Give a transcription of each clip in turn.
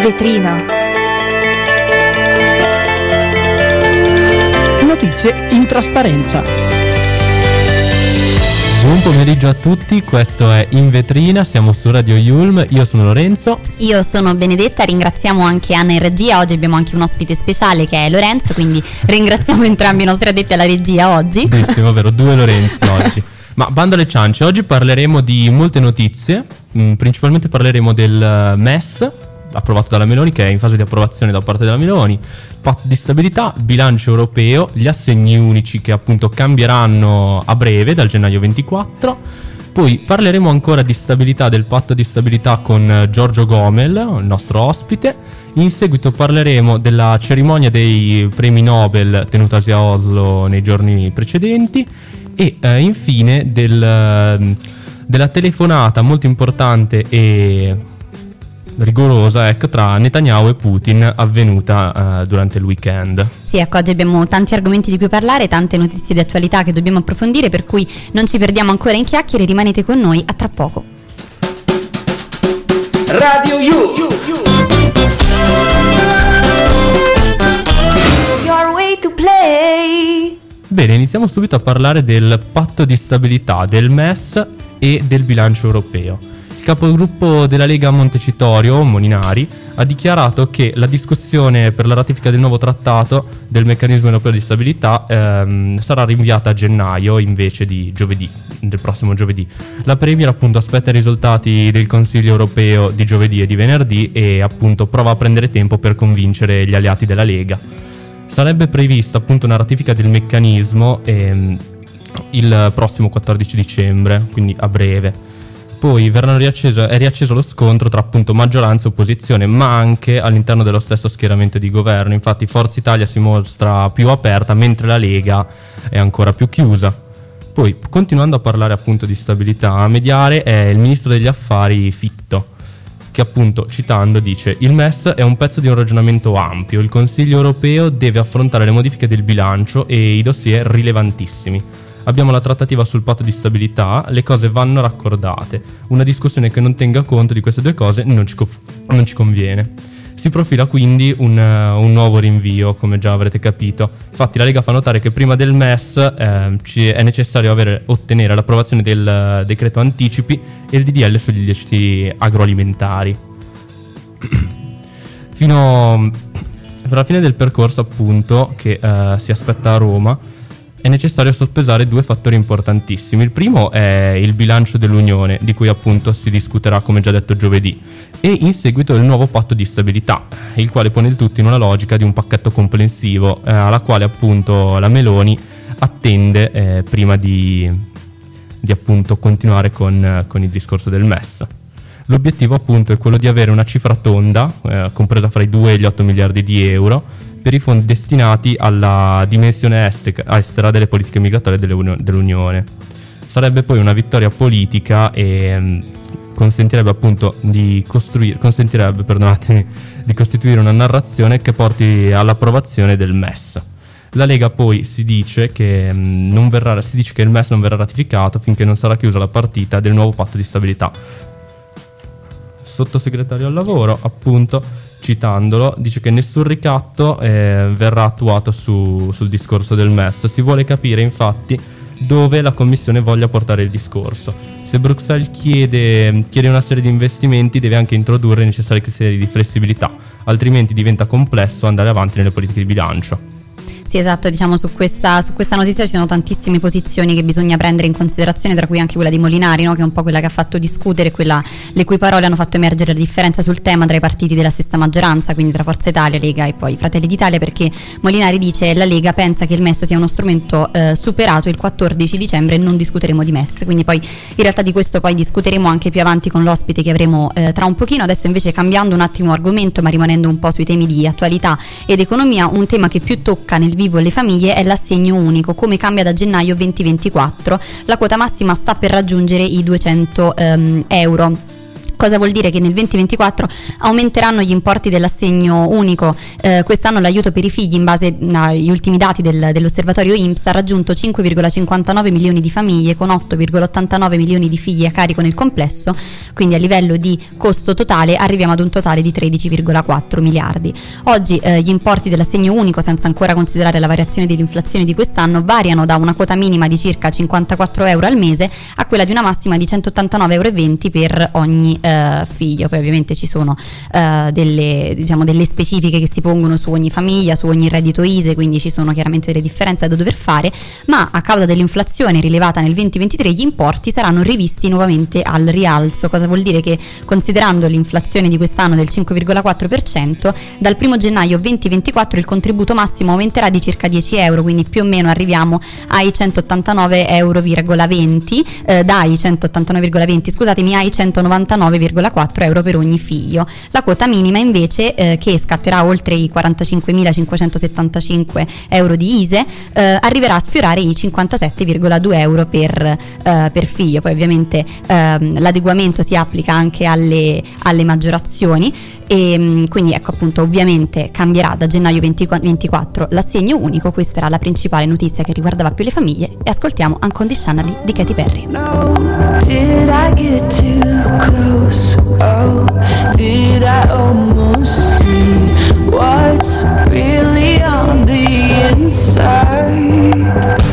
vetrina. Notizie in trasparenza. Buon pomeriggio a tutti, questo è In Vetrina, siamo su Radio Yulm, io sono Lorenzo. Io sono Benedetta, ringraziamo anche Anna in regia, oggi abbiamo anche un ospite speciale che è Lorenzo, quindi ringraziamo entrambi i nostri addetti alla regia oggi. Benissimo, vero, due Lorenzi oggi. Ma bando alle ciance, oggi parleremo di molte notizie, mh, principalmente parleremo del eh, MES, approvato dalla Meloni, che è in fase di approvazione da parte della Meloni, patto di stabilità, bilancio europeo, gli assegni unici che appunto cambieranno a breve, dal gennaio 24. Poi parleremo ancora di stabilità, del patto di stabilità con eh, Giorgio Gomel, il nostro ospite. In seguito parleremo della cerimonia dei premi Nobel tenutasi a Oslo nei giorni precedenti e eh, infine del, ehm, della telefonata molto importante e rigorosa ecco, tra Netanyahu e Putin avvenuta eh, durante il weekend. Sì, ecco, oggi abbiamo tanti argomenti di cui parlare, tante notizie di attualità che dobbiamo approfondire, per cui non ci perdiamo ancora in chiacchiere, rimanete con noi, a tra poco. Radio You. Your way to play. Bene, iniziamo subito a parlare del patto di stabilità, del MES e del bilancio europeo. Il capogruppo della Lega Montecitorio, Molinari, ha dichiarato che la discussione per la ratifica del nuovo trattato del meccanismo europeo di stabilità ehm, sarà rinviata a gennaio invece di giovedì, del prossimo giovedì. La Premier appunto aspetta i risultati del Consiglio europeo di giovedì e di venerdì e appunto prova a prendere tempo per convincere gli alleati della Lega. Sarebbe prevista appunto una ratifica del meccanismo ehm, il prossimo 14 dicembre, quindi a breve. Poi riacceso, è riacceso lo scontro tra appunto maggioranza e opposizione, ma anche all'interno dello stesso schieramento di governo. Infatti Forza Italia si mostra più aperta, mentre la Lega è ancora più chiusa. Poi, continuando a parlare appunto di stabilità, a mediare è il ministro degli affari Fitto, che appunto citando dice il MES è un pezzo di un ragionamento ampio, il Consiglio europeo deve affrontare le modifiche del bilancio e i dossier rilevantissimi. Abbiamo la trattativa sul patto di stabilità, le cose vanno raccordate. Una discussione che non tenga conto di queste due cose non ci, co- non ci conviene. Si profila quindi un, uh, un, nuovo rinvio, come già avrete capito. Infatti la Lega fa notare che prima del MES eh, è necessario avere, ottenere l'approvazione del uh, decreto anticipi e il DDL sugli illeciti agroalimentari. Fino alla fine del percorso appunto che uh, si aspetta a Roma è necessario soppesare due fattori importantissimi. Il primo è il bilancio dell'Unione, di cui appunto si discuterà come già detto giovedì, e in seguito il nuovo patto di stabilità, il quale pone il tutto in una logica di un pacchetto complessivo, eh, alla quale appunto la Meloni attende eh, prima di, di, appunto continuare con, con, il discorso del MES. L'obiettivo appunto è quello di avere una cifra tonda, eh, compresa fra i 2 e gli 8 miliardi di euro, per i fondi destinati alla dimensione estera delle politiche migratorie dell'Unione. Sarebbe poi una vittoria politica e um, consentirebbe appunto di, consentirebbe, di costituire una narrazione che porti all'approvazione del MES. La Lega poi si dice, che, um, verrà, si dice che il MES non verrà ratificato finché non sarà chiusa la partita del nuovo patto di stabilità. Sottosegretario al lavoro, appunto, citandolo, dice che nessun ricatto eh, verrà attuato su, sul discorso del MES. Si vuole capire infatti dove la Commissione voglia portare il discorso. Se Bruxelles chiede, chiede una serie di investimenti deve anche introdurre i necessari criteri di flessibilità, altrimenti diventa complesso andare avanti nelle politiche di bilancio. Sì, esatto, diciamo su questa, su questa, notizia ci sono tantissime posizioni che bisogna prendere in considerazione, tra cui anche quella di Molinari, no? che è un po' quella che ha fatto discutere, quella, le cui parole hanno fatto emergere la differenza sul tema tra i partiti della stessa maggioranza, quindi tra Forza Italia, Lega e poi Fratelli d'Italia, perché Molinari dice che la Lega pensa che il MES sia uno strumento eh, superato il 14 dicembre e non discuteremo di MES, quindi poi in realtà di questo poi discuteremo anche più avanti con l'ospite che avremo eh, tra un pochino, adesso invece cambiando un attimo argomento ma rimanendo un po' sui temi di attualità ed economia, un tema che più tocca nel vivo le famiglie è l'assegno unico, come cambia da gennaio 2024. La quota massima sta per raggiungere i 200 ehm, euro Cosa vuol dire che nel 2024 aumenteranno gli importi dell'assegno unico? Eh, quest'anno l'aiuto per i figli, in base agli ultimi dati del, dell'osservatorio IMSS, ha raggiunto 5,59 milioni di famiglie con 8,89 milioni di figli a carico nel complesso, quindi a livello di costo totale arriviamo ad un totale di 13,4 miliardi. Oggi eh, gli importi dell'assegno unico, senza ancora considerare la variazione dell'inflazione di quest'anno, variano da una quota minima di circa 54 euro al mese a quella di una massima di 189,20 euro per ogni eh, eh, figlio, poi ovviamente ci sono eh, delle, diciamo, delle, specifiche che si pongono su ogni famiglia, su ogni reddito ISE, quindi ci sono chiaramente delle differenze da dover fare, ma a causa dell'inflazione rilevata nel 2023 gli importi saranno rivisti nuovamente al rialzo, cosa vuol dire che considerando l'inflazione di quest'anno del 5,4%, dal 1 gennaio 2024 il contributo massimo aumenterà di circa 10 euro, quindi più o meno arriviamo ai 189,20 euro, eh, dai 189,20 scusatemi ai 199, 9,4 euro per ogni figlio. La quota minima invece eh, che scatterà oltre i 45.575 euro di ISE eh, arriverà a sfiorare i 57,2 euro per, eh, per figlio. Poi ovviamente ehm, l'adeguamento si applica anche alle, alle maggiorazioni e mm, quindi ecco appunto ovviamente cambierà da gennaio 2024 l'assegno unico, questa era la principale notizia che riguardava più le famiglie e ascoltiamo Unconditionally di Katy Perry. No? Oh, what's really on the inside?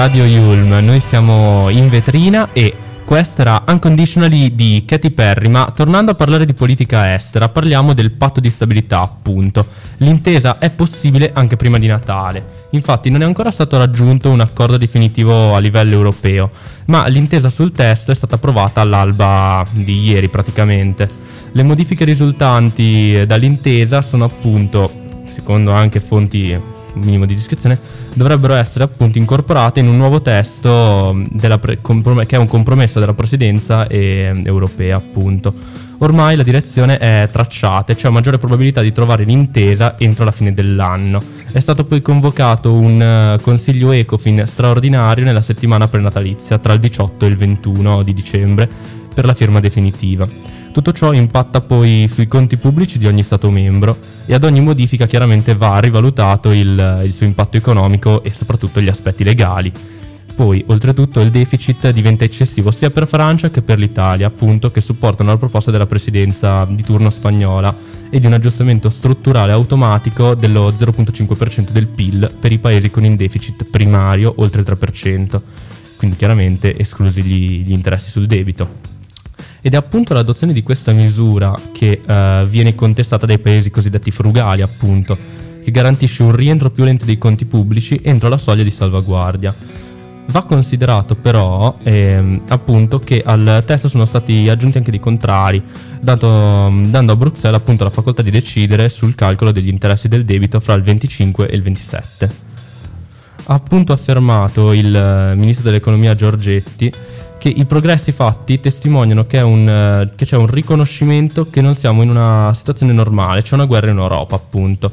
Radio Yulm, noi siamo in vetrina e questo era Unconditionally di Katy Perry, ma tornando a parlare di politica estera, parliamo del patto di stabilità, appunto. L'intesa è possibile anche prima di Natale. Infatti non è ancora stato raggiunto un accordo definitivo a livello europeo, ma l'intesa sul testo è stata approvata all'alba di ieri praticamente. Le modifiche risultanti dall'intesa sono appunto, secondo anche fonti minimo di descrizione, dovrebbero essere appunto incorporate in un nuovo testo pre- comprom- che è un compromesso della presidenza e- europea appunto. Ormai la direzione è tracciata e c'è maggiore probabilità di trovare l'intesa entro la fine dell'anno. È stato poi convocato un uh, consiglio ECOFIN straordinario nella settimana prenatalizia tra il 18 e il 21 di dicembre per la firma definitiva. Tutto ciò impatta poi sui conti pubblici di ogni Stato membro e ad ogni modifica chiaramente va rivalutato il, il suo impatto economico e soprattutto gli aspetti legali. Poi, oltretutto, il deficit diventa eccessivo sia per Francia che per l'Italia, appunto, che supportano la proposta della presidenza di turno spagnola e di un aggiustamento strutturale automatico dello 0,5% del PIL per i paesi con il deficit primario oltre il 3%, quindi chiaramente esclusi gli, gli interessi sul debito. Ed è appunto l'adozione di questa misura che uh, viene contestata dai paesi cosiddetti frugali, appunto, che garantisce un rientro più lento dei conti pubblici entro la soglia di salvaguardia. Va considerato però ehm, appunto che al testo sono stati aggiunti anche dei contrari, dato, dando a Bruxelles appunto la facoltà di decidere sul calcolo degli interessi del debito fra il 25 e il 27. Ha appunto affermato il eh, ministro dell'economia Giorgetti che i progressi fatti testimoniano che, un, uh, che, c'è un riconoscimento che non siamo in una situazione normale, c'è una guerra in Europa, appunto.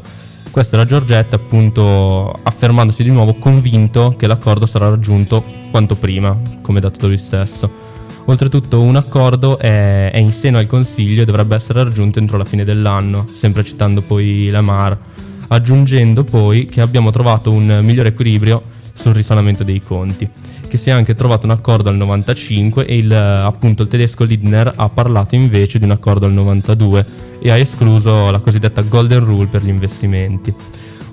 Questa era Giorgetta, appunto, affermandosi di nuovo convinto che l'accordo sarà raggiunto quanto prima, come dato da lui stesso. Oltretutto un accordo è, è in seno al Consiglio e dovrebbe essere raggiunto entro la fine dell'anno, sempre citando poi Lamar, aggiungendo poi che abbiamo trovato un migliore equilibrio sul risanamento dei conti che si è anche trovato un accordo al 95 e il, appunto il tedesco Lidner ha parlato invece di un accordo al 92 e ha escluso la cosiddetta Golden Rule per gli investimenti.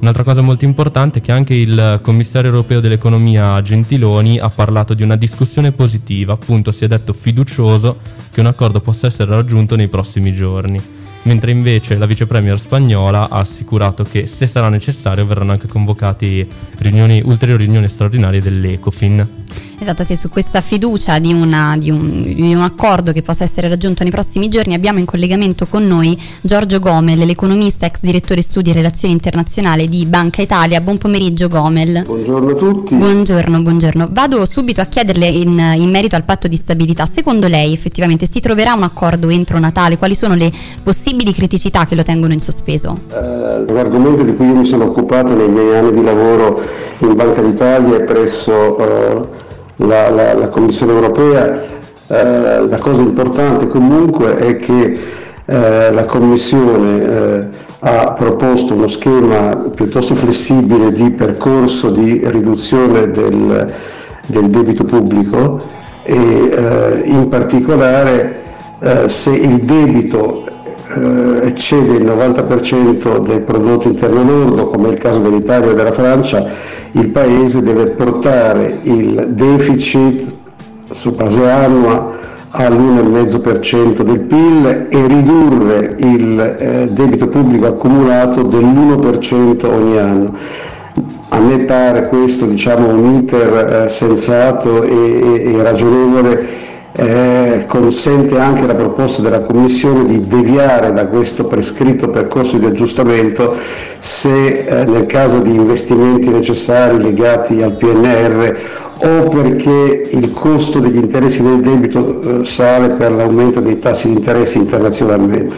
Un'altra cosa molto importante è che anche il commissario europeo dell'economia Gentiloni ha parlato di una discussione positiva, appunto si è detto fiducioso che un accordo possa essere raggiunto nei prossimi giorni mentre invece la vice premier spagnola ha assicurato che se sarà necessario verranno anche convocati riunioni, ulteriori riunioni straordinarie dell'Ecofin. Esatto, sì, su questa fiducia di, una, di, un, di, un, accordo che possa essere raggiunto nei prossimi giorni abbiamo in collegamento con noi Giorgio Gomel, l'economista, ex direttore studi e relazioni internazionali di Banca Italia. Buon pomeriggio Gomel. Buongiorno a tutti. Buongiorno, buongiorno. Vado subito a chiederle in, in merito al patto di stabilità. Secondo lei effettivamente si troverà un accordo entro Natale? Quali sono le possibili criticità che lo tengono in sospeso? Eh, l'argomento di cui io mi sono occupato nei miei anni di lavoro in Banca d'Italia e presso... Eh, la, la, la Commissione europea, eh, la cosa importante comunque è che eh, la Commissione eh, ha proposto uno schema piuttosto flessibile di percorso di riduzione del, del debito pubblico e eh, in particolare eh, se il debito eccede il 90% del prodotto interno lordo, come è il caso dell'Italia e della Francia, il Paese deve portare il deficit su base annua all'1,5% del PIL e ridurre il eh, debito pubblico accumulato dell'1% ogni anno. A me pare questo diciamo, un iter eh, sensato e, e, e ragionevole eh, consente anche la proposta della Commissione di deviare da questo prescritto percorso di aggiustamento se eh, nel caso di investimenti necessari legati al PNR o perché il costo degli interessi del debito eh, sale per l'aumento dei tassi di interesse internazionalmente.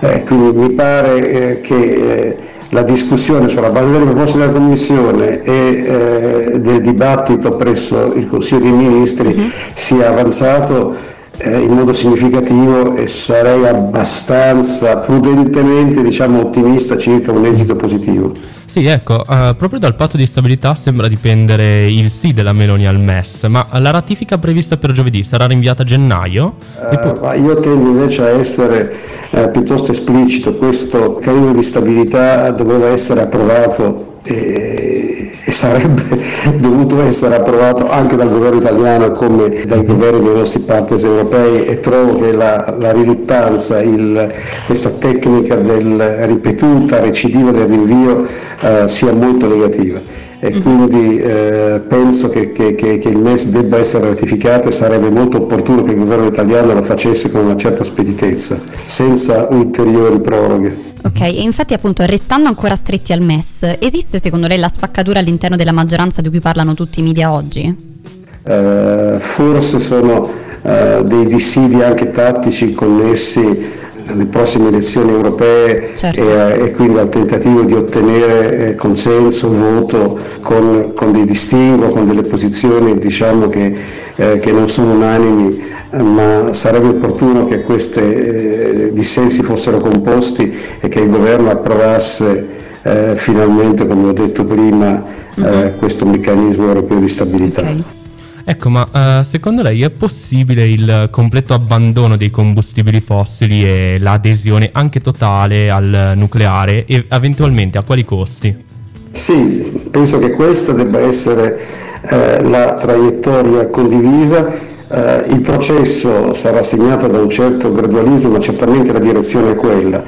Eh, quindi mi pare eh, che eh, la discussione sulla base delle proposte della Commissione e eh, del dibattito presso il Consiglio dei Ministri uh-huh. sia avanzato eh, in modo significativo e sarei abbastanza prudentemente diciamo, ottimista circa un esito positivo. Sì, ecco, uh, proprio dal patto di stabilità sembra dipendere il sì della Meloni al MES, ma la ratifica prevista per giovedì sarà rinviata a gennaio? Uh, poi... Io tendo invece a essere uh, piuttosto esplicito, questo credito di stabilità doveva essere approvato e, e, sarebbe dovuto essere approvato anche dal governo italiano come dai governi dei nostri partner europei e trovo che la, la riluttanza, il, questa tecnica del ripetuta, recidiva del rinvio eh, sia molto negativa e mm-hmm. quindi eh, penso che, che, che, che, il MES debba essere ratificato e sarebbe molto opportuno che il governo italiano lo facesse con una certa speditezza, senza ulteriori proroghe. Ok, e infatti appunto restando ancora stretti al MES, esiste secondo lei la spaccatura all'interno della maggioranza di cui parlano tutti i media oggi? Eh, forse sono eh, dei dissidi anche tattici connessi alle prossime elezioni europee certo. e, e, quindi al tentativo di ottenere eh, consenso, voto con, con, dei distinguo, con delle posizioni diciamo che, eh, che non sono unanimi, ma sarebbe opportuno che questi eh, dissensi fossero composti e che il governo approvasse eh, finalmente, come ho detto prima, mm-hmm. questo meccanismo europeo di stabilità. Okay. Ecco, ma uh, secondo lei è possibile il completo abbandono dei combustibili fossili e l'adesione anche totale al nucleare e eventualmente a quali costi? Sì, penso che questa debba essere eh, la traiettoria condivisa. Eh, il processo sarà segnato da un certo gradualismo, ma certamente la direzione è quella.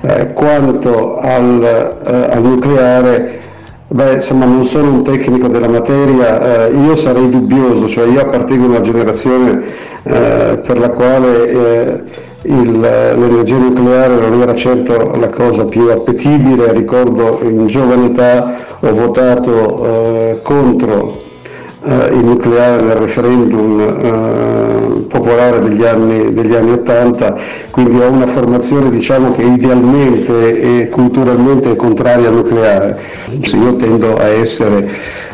Eh, quanto al, eh, al nucleare, Beh, insomma, non sono un tecnico della materia, eh, io sarei dubbioso, cioè io appartengo a una generazione eh, per la quale eh, il, l'energia nucleare non era certo la cosa più appetibile, ricordo in giovane età ho votato eh, contro eh, il nucleare nel referendum eh, popolare degli anni, degli anni 80, quindi ho una formazione diciamo che idealmente e culturalmente è contraria al nucleare. Io tendo a essere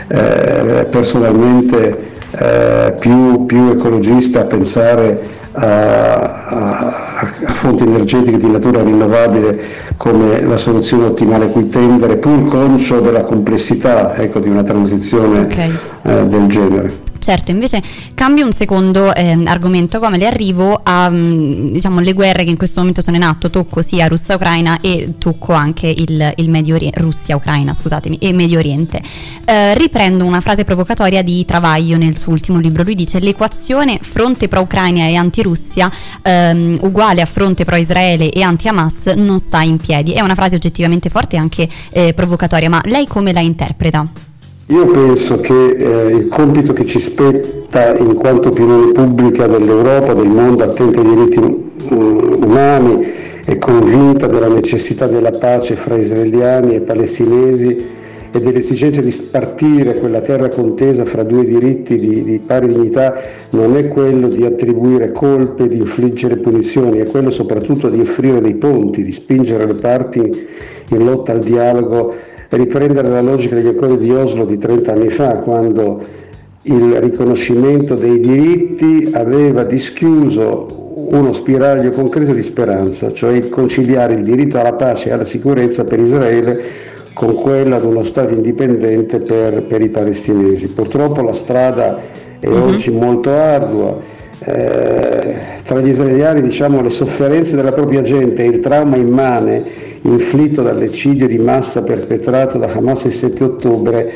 eh, personalmente eh, più, più ecologista, a pensare a, a, a, fonti energetiche di natura rinnovabile come la soluzione ottimale a cui tendere, pur conscio della complessità ecco, di una transizione okay. eh, del genere. Certo, invece cambio un secondo eh, argomento, come le arrivo a mm, diciamo, guerre che in questo momento sono in atto, tocco sia Russia-Ucraina e tocco anche il, il Medio Oriente, Russia-Ucraina, scusatemi, e Medio Oriente. Eh, riprendo una frase provocatoria di Travaglio nel suo ultimo libro, lui dice l'equazione fronte pro-Ucraina e anti-Russia ehm, uguale a fronte pro-Israele e anti-Hamas non sta in piedi. È una frase oggettivamente forte e anche eh, provocatoria, ma lei come la interpreta? Io penso che eh, il compito che ci spetta in quanto opinione pubblica dell'Europa, del mondo attenta ai diritti um, umani e convinta della necessità della pace fra israeliani e palestinesi e dell'esigenza di spartire quella terra contesa fra due diritti di, di pari dignità non è quello di attribuire colpe, di infliggere punizioni, è quello soprattutto di offrire dei ponti, di spingere le parti in lotta al dialogo riprendere la logica degli accordi di Oslo di 30 anni fa, quando il riconoscimento dei diritti aveva dischiuso uno spiraglio concreto di speranza, cioè conciliare il diritto alla pace e alla sicurezza per Israele con quello ad uno Stato indipendente per, per i palestinesi. Purtroppo la strada è uh-huh. oggi molto ardua. Eh, tra gli israeliani diciamo, le sofferenze della propria gente e il trauma immane inflitto dall'eccidio di massa perpetrato da Hamas il 7 ottobre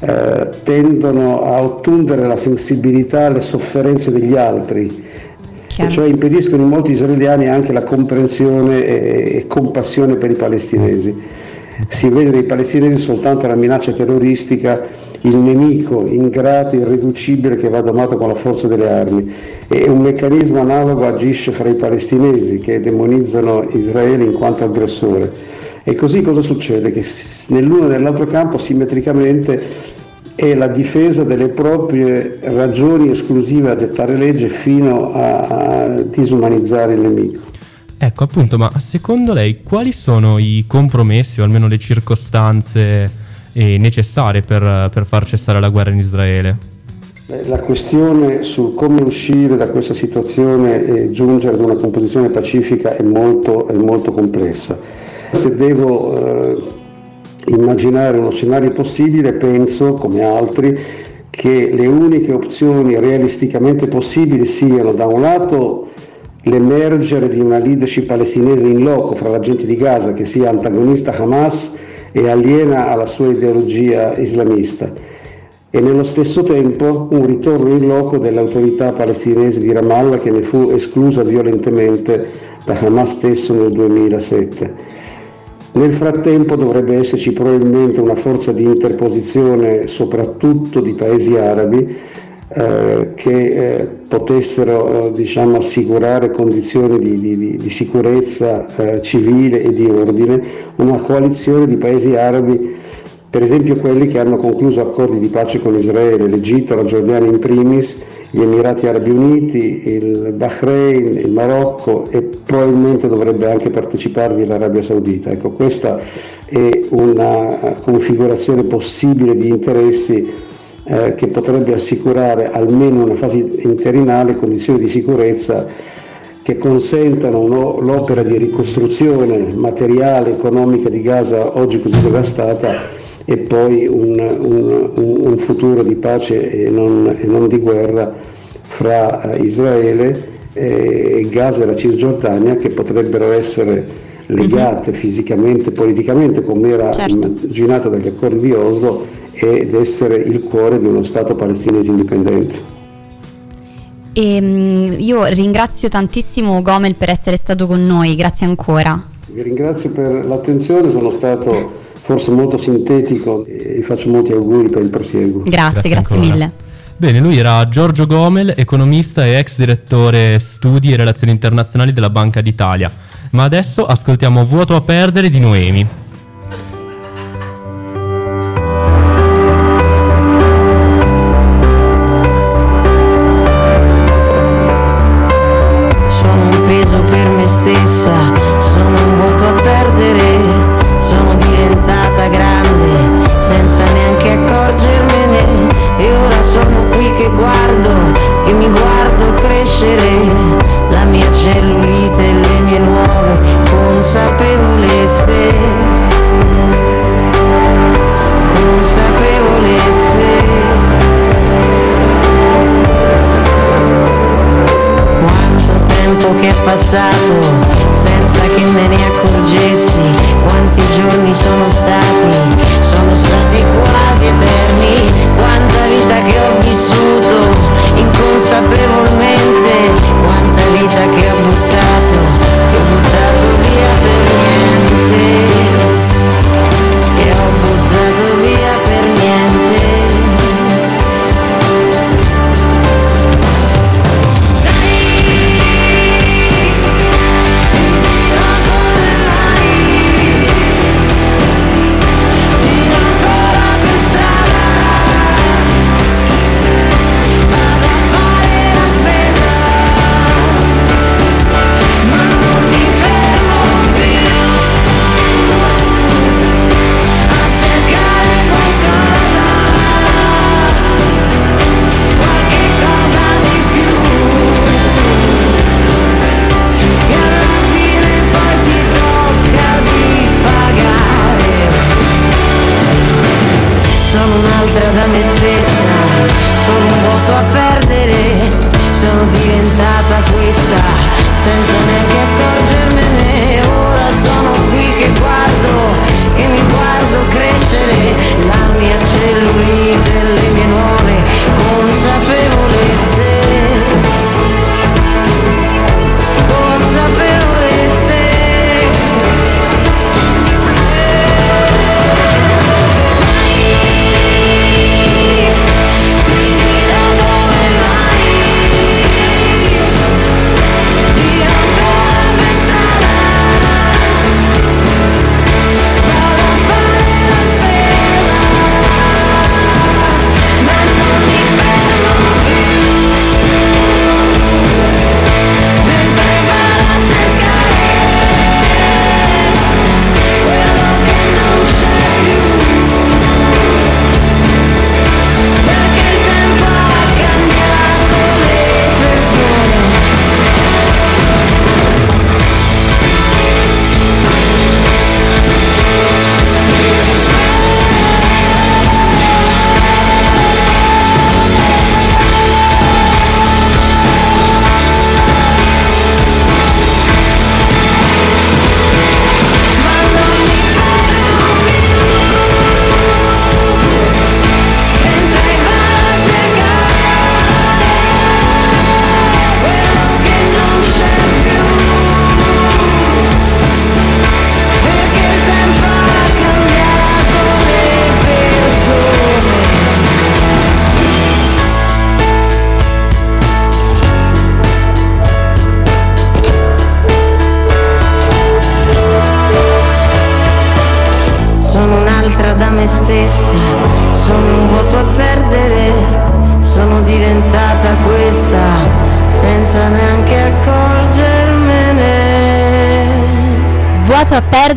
eh, tendono a ottundere la sensibilità alle sofferenze degli altri e cioè impediscono in molti israeliani anche la comprensione e, e compassione per i palestinesi. Si vede dei palestinesi soltanto la minaccia terroristica il nemico ingrato, irriducibile che va domato con la forza delle armi e un meccanismo analogo agisce fra i palestinesi che demonizzano Israele in quanto aggressore. E così cosa succede? Che nell'uno e nell'altro campo simmetricamente è la difesa delle proprie ragioni esclusive a dettare legge fino a, a disumanizzare il nemico. Ecco appunto, ma secondo lei quali sono i compromessi o almeno le circostanze e necessarie per, per far cessare la guerra in Israele? La questione su come uscire da questa situazione e giungere ad una composizione pacifica è molto, è molto complessa. Se devo eh, immaginare uno scenario possibile, penso, come altri, che le uniche opzioni realisticamente possibili siano da un lato l'emergere di una leadership palestinese in loco fra la gente di Gaza che sia antagonista Hamas e aliena alla sua ideologia islamista e nello stesso tempo un ritorno in loco dell'autorità palestinese di Ramallah che ne fu esclusa violentemente da Hamas stesso nel 2007. Nel frattempo dovrebbe esserci probabilmente una forza di interposizione soprattutto di paesi arabi eh, che eh, potessero eh, diciamo, assicurare condizioni di, di, di sicurezza eh, civile e di ordine, una coalizione di paesi arabi per esempio quelli che hanno concluso accordi di pace con Israele, l'Egitto, la Giordania in primis, gli Emirati Arabi Uniti, il Bahrain, il Marocco e probabilmente dovrebbe anche parteciparvi l'Arabia Saudita. Ecco, questa è una configurazione possibile di interessi eh, che potrebbe assicurare almeno una fase interinale condizioni di sicurezza che consentano no, l'opera di ricostruzione materiale, economica di Gaza oggi così devastata e poi un, un, un futuro di pace e non, e non di guerra fra eh, Israele e Gaza e la Cisgiordania che potrebbero essere legate uh-huh. fisicamente e politicamente come era certo. immaginato dagli accordi di Oslo ed essere il cuore di uno Stato palestinese indipendente. E, ehm, io ringrazio tantissimo Gomel per essere stato con noi, grazie ancora. Vi ringrazio per l'attenzione, sono stato forse molto sintetico e faccio molti auguri per il prosieguo. Grazie, grazie, grazie mille. Bene, lui era Giorgio Gomel, economista e ex direttore studi e relazioni internazionali della Banca d'Italia. Ma adesso ascoltiamo Vuoto a perdere di Noemi.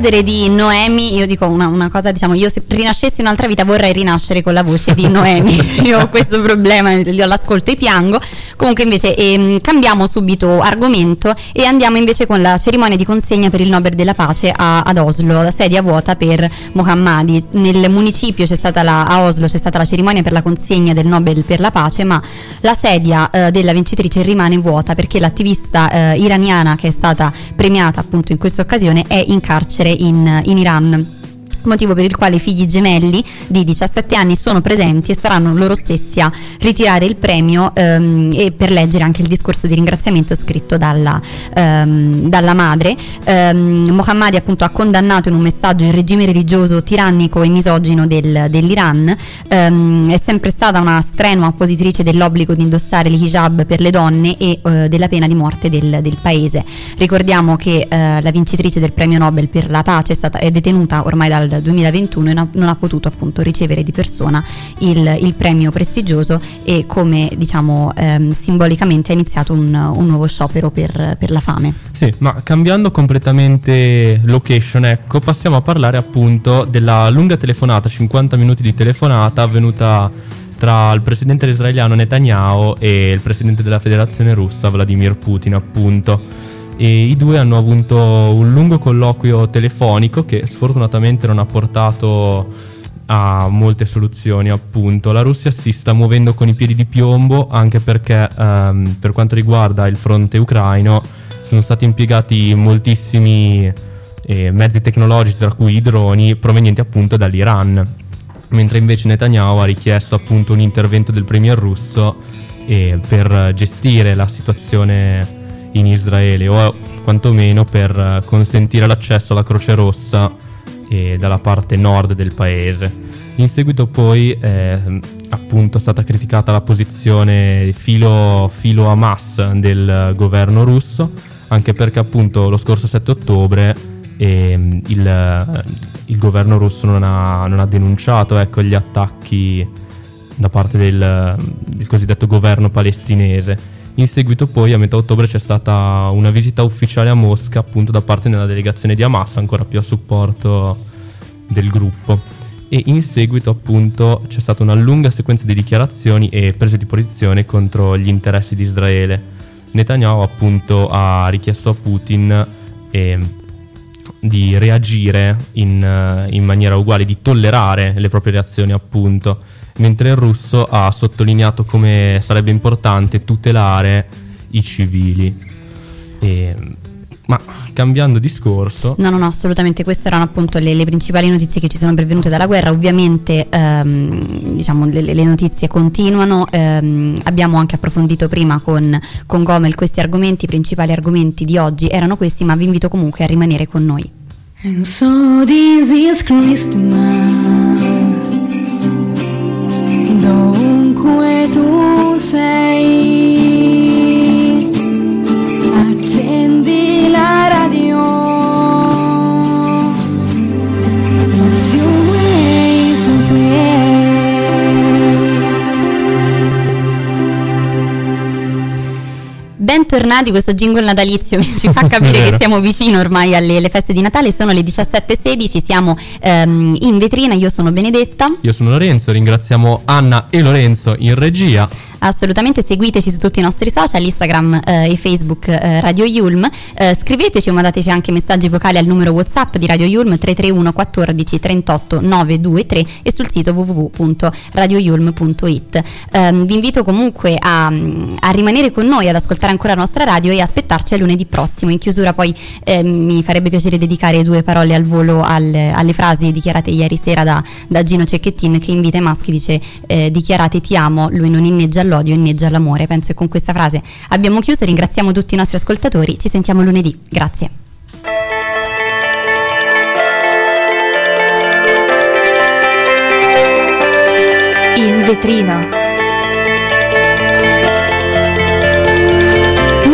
Perdere di Noemi, io dico una, una cosa, diciamo, io se rinascessi un'altra vita vorrei rinascere con la voce di Noemi, io ho questo problema, io l'ascolto e piango, comunque invece ehm, cambiamo subito argomento e andiamo invece con la cerimonia di consegna per il Nobel della Pace a, ad Oslo, la sedia vuota per Mohammadi, nel municipio c'è stata la, a Oslo c'è stata la cerimonia per la consegna del Nobel per la Pace, ma la sedia eh, della vincitrice rimane vuota perché l'attivista eh, iraniana che è stata premiata appunto in questa occasione è in carcere in, in Iran motivo per il quale i figli gemelli di 17 anni sono presenti e saranno loro stessi a ritirare il premio ehm, e per leggere anche il discorso di ringraziamento scritto dalla, ehm, dalla madre. Ehm, Mohammadi appunto ha condannato in un messaggio il regime religioso tirannico e misogino del, dell'Iran, ehm, è sempre stata una strenua oppositrice dell'obbligo di indossare il hijab per le donne e eh, della pena di morte del, del paese. Ricordiamo che eh, la vincitrice del premio Nobel per la pace è, stata, è detenuta ormai dal 2021 e non ha potuto appunto ricevere di persona il, il premio prestigioso e come diciamo ehm, simbolicamente ha iniziato un, un nuovo sciopero per, per, la fame. Sì, ma cambiando completamente location, ecco, passiamo a parlare appunto della lunga telefonata, 50 minuti di telefonata avvenuta tra il presidente israeliano Netanyahu e il presidente della federazione russa Vladimir Putin appunto e i due hanno avuto un lungo colloquio telefonico che sfortunatamente non ha portato a molte soluzioni appunto. La Russia si sta muovendo con i piedi di piombo anche perché ehm, per quanto riguarda il fronte ucraino sono stati impiegati moltissimi eh, mezzi tecnologici tra cui i droni provenienti appunto dall'Iran. Mentre invece Netanyahu ha richiesto appunto un intervento del premier russo eh, per gestire la situazione in Israele o quantomeno per consentire l'accesso alla Croce Rossa eh, dalla parte nord del paese. In seguito poi eh, appunto è stata criticata la posizione filo, filo Hamas del governo russo, anche perché appunto lo scorso 7 ottobre eh, il, il, governo russo non ha, non ha denunciato ecco, gli attacchi da parte del, del cosiddetto governo palestinese in seguito poi a metà ottobre c'è stata una visita ufficiale a Mosca appunto da parte della delegazione di Hamas, ancora più a supporto del gruppo. E in seguito appunto c'è stata una lunga sequenza di dichiarazioni e prese di posizione contro gli interessi di Israele. Netanyahu appunto ha richiesto a Putin eh, di reagire in, in maniera uguale, di tollerare le proprie reazioni appunto mentre il russo ha sottolineato come sarebbe importante tutelare i civili. E, ma cambiando discorso... No, no, no, assolutamente, queste erano appunto le, le principali notizie che ci sono pervenute dalla guerra. Ovviamente ehm, diciamo, le, le, notizie continuano, ehm, abbiamo anche approfondito prima con, con Gomel questi argomenti, i principali argomenti di oggi erano questi, ma vi invito comunque a rimanere con noi. And so this is Christmas. Dovunque tu sei, Bentornati, questo jingle natalizio ci fa capire che siamo vicini ormai alle, alle, feste di Natale, sono le 17.16, siamo ehm, in vetrina, io sono Benedetta. Io sono Lorenzo, ringraziamo Anna e Lorenzo in regia. Assolutamente seguiteci su tutti i nostri social, Instagram eh, e Facebook eh, Radio Yulm, eh, scriveteci o mandateci anche messaggi vocali al numero Whatsapp di Radio Yulm 331 14 38 923 e sul sito www.radioyulm.it. Ehm, vi invito comunque a, a, rimanere con noi, ad ascoltare ancora nostra radio e aspettarci a lunedì prossimo. In chiusura poi ehm, mi farebbe piacere dedicare due parole al volo al, alle frasi dichiarate ieri sera da, da Gino Cecchettin che invita i maschi, dice eh, dichiarate ti amo, lui non inneggia all'odio l'odio inneggia l'amore. Penso che con questa frase abbiamo chiuso, ringraziamo tutti i nostri ascoltatori, ci sentiamo lunedì. Grazie. In vetrina.